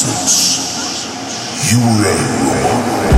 presence. You ready,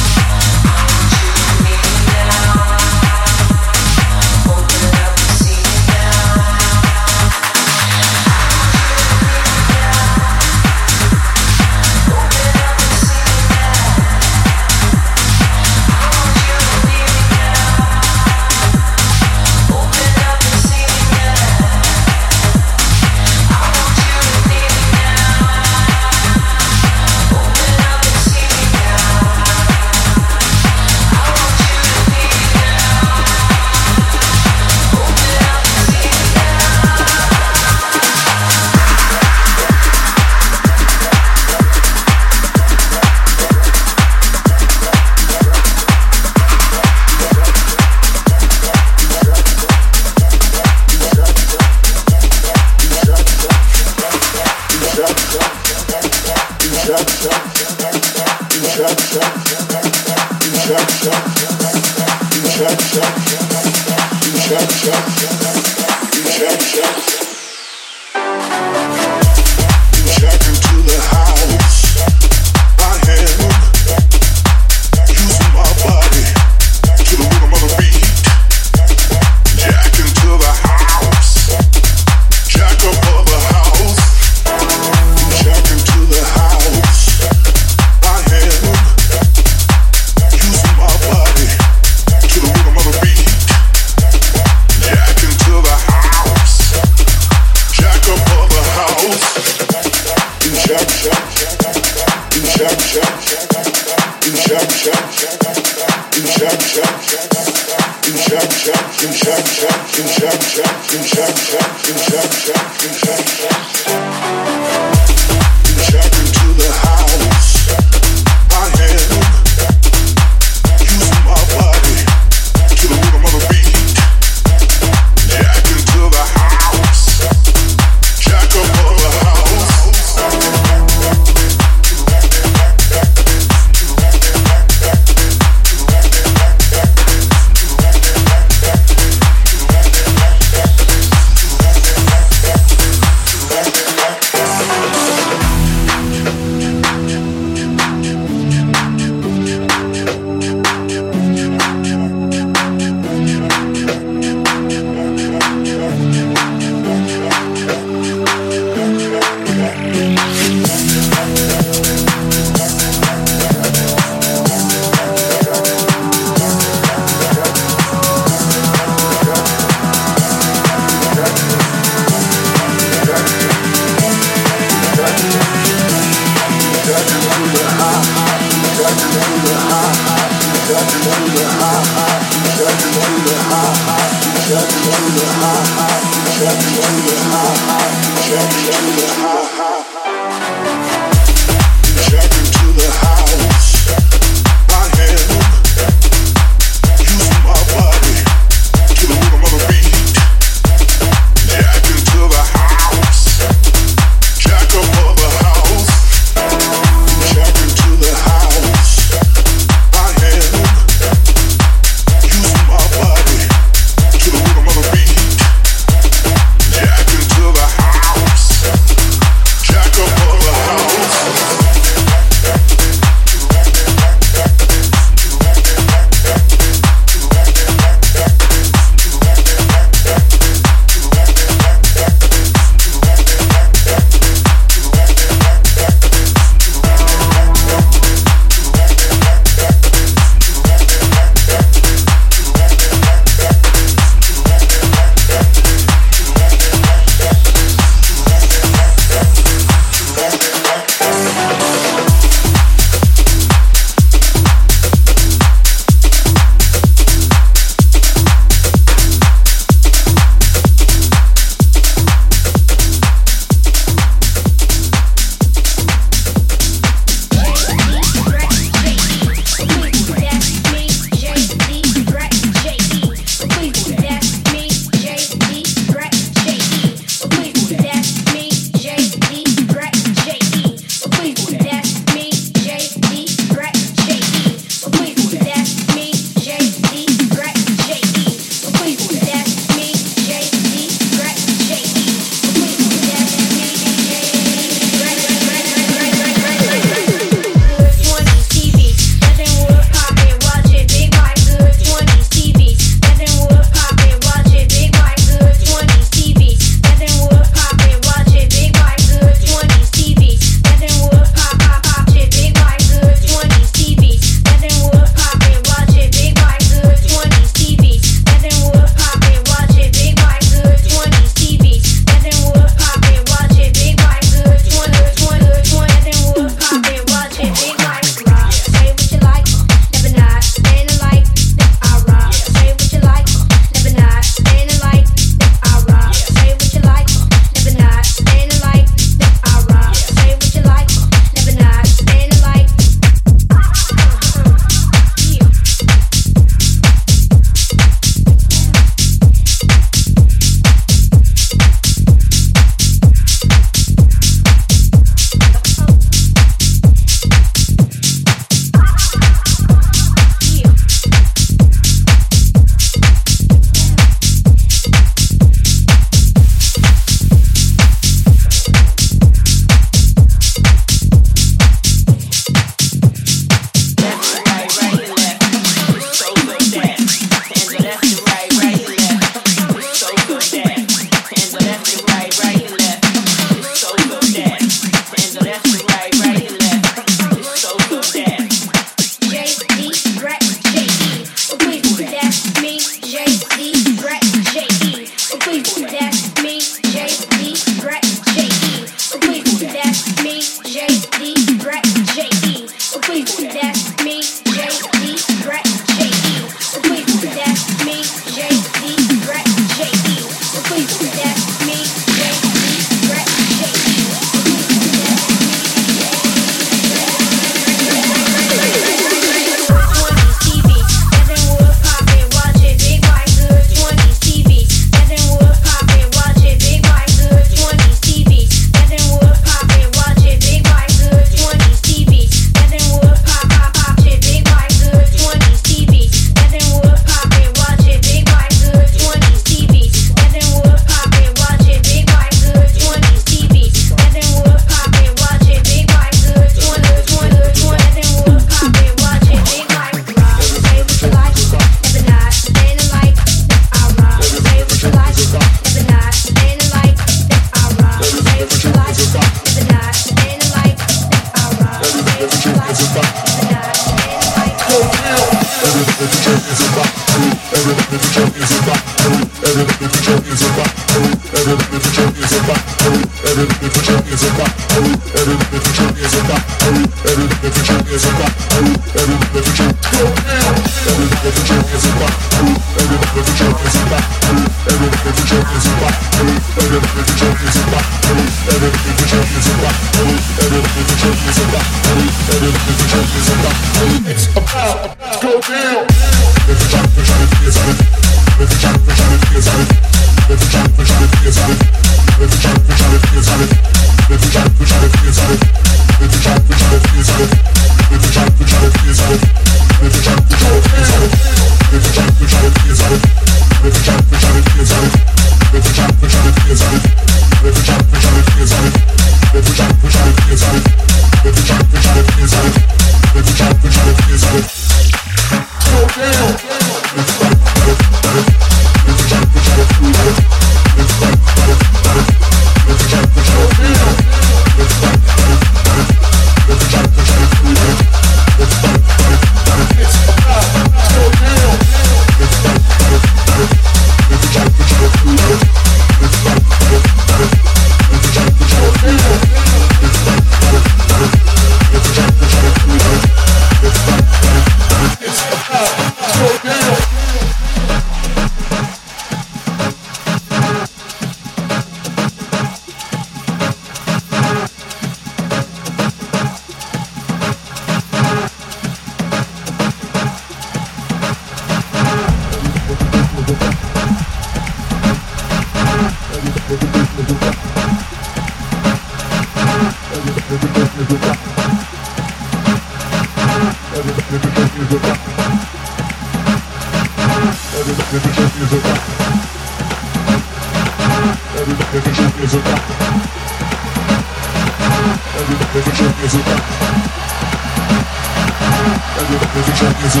Every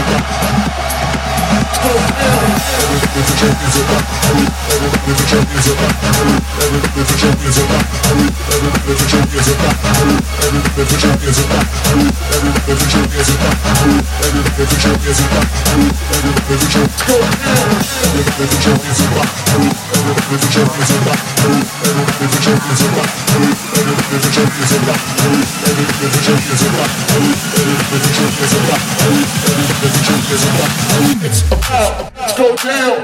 champion is a rock. Let's go down.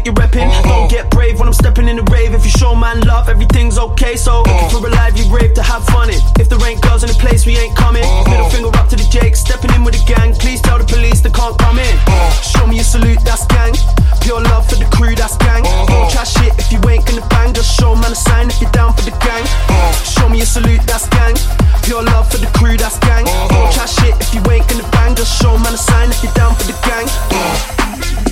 That you're repping. Uh-huh. Don't get brave when I'm stepping in the rave. If you show man love, everything's okay. So uh-huh. if we're alive, you brave to have fun it. If there ain't girls in the place, we ain't coming. Uh-huh. Middle finger up to the Jake, stepping in with the gang. Please tell the police they can't come in. Show me a salute, that's gang. Pure love for the crew, that's gang. Don't chat shit if you ain't gonna bang. Just show man a sign if you're down for the gang. Show me a salute, that's gang. Pure love for the crew, that's gang. Don't chat shit if you ain't gonna bang. Just show man a sign if you're down for the gang. Yeah.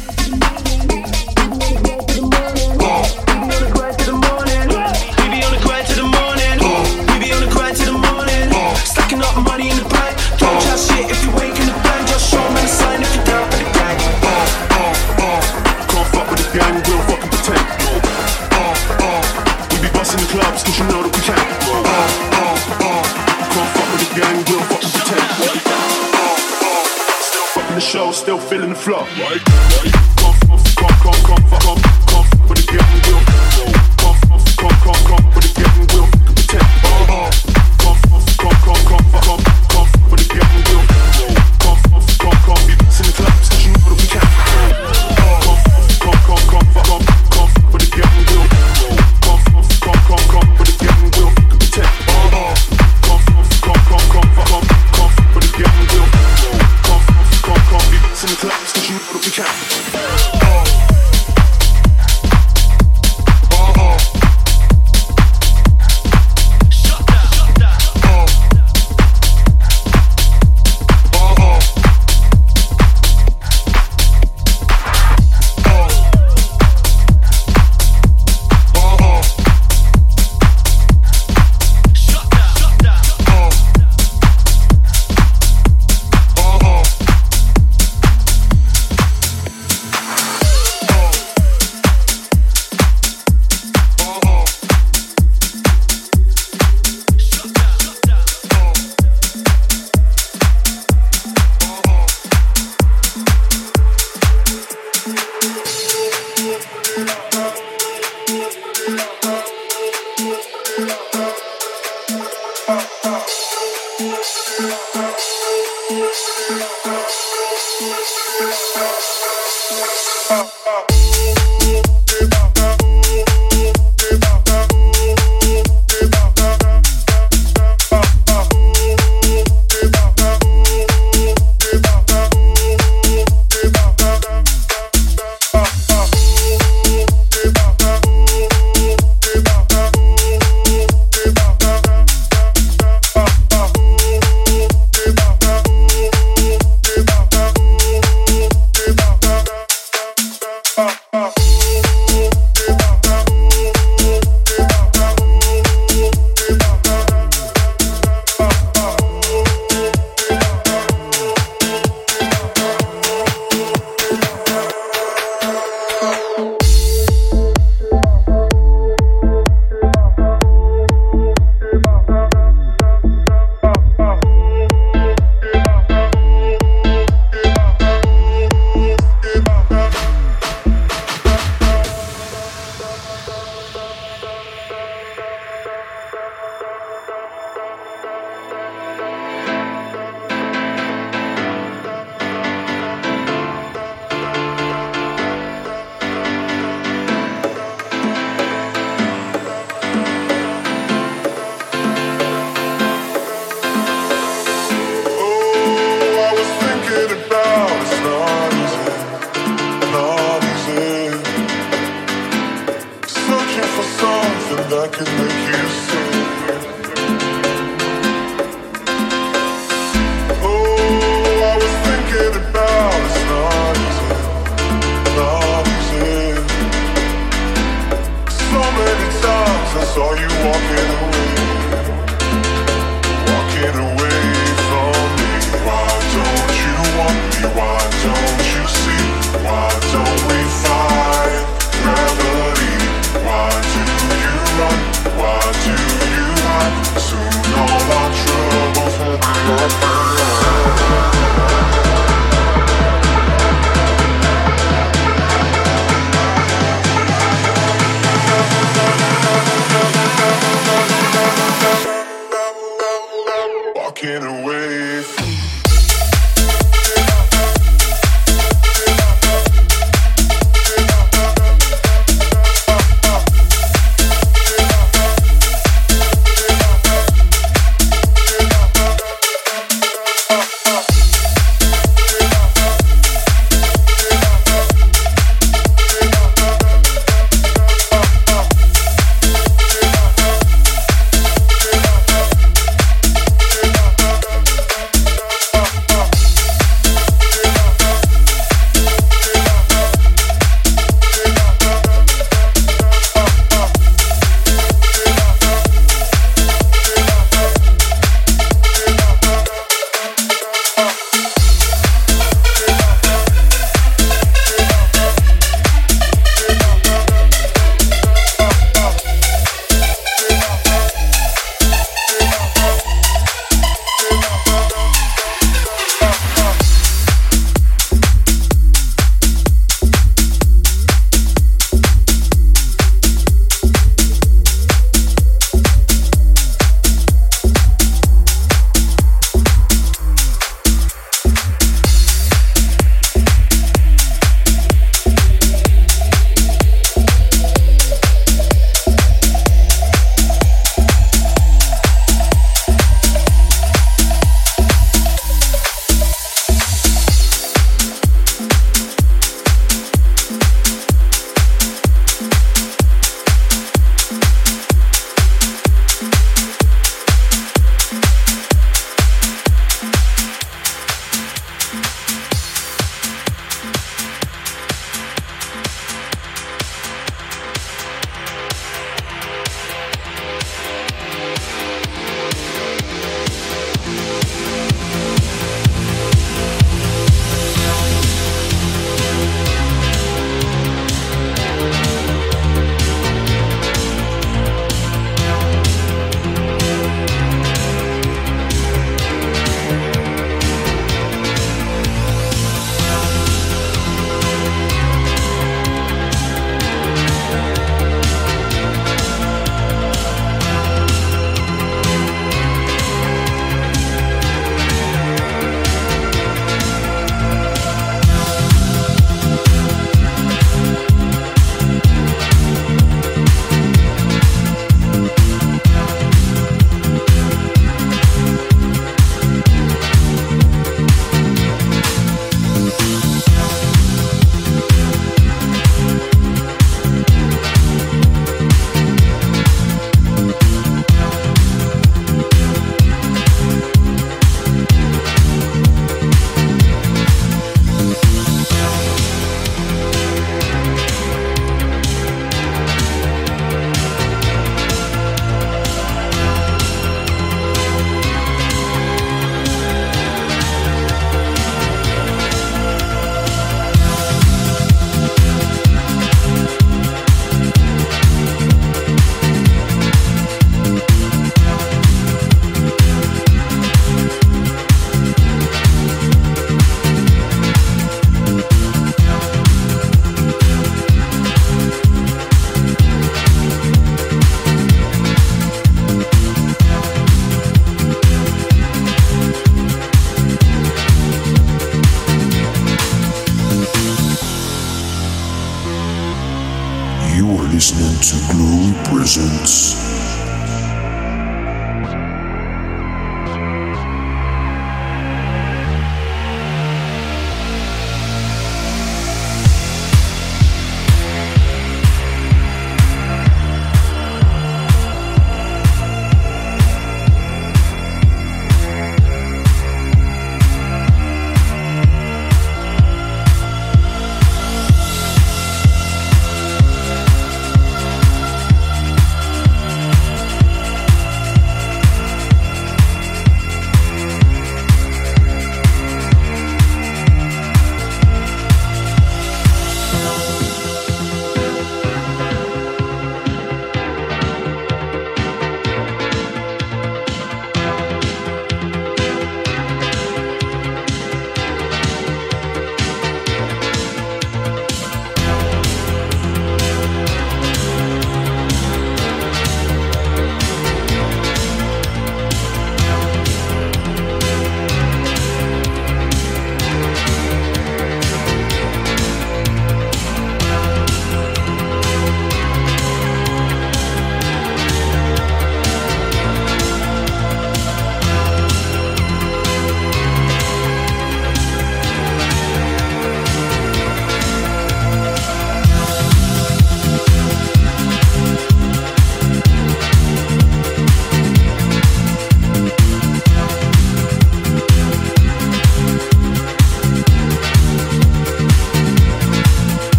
Still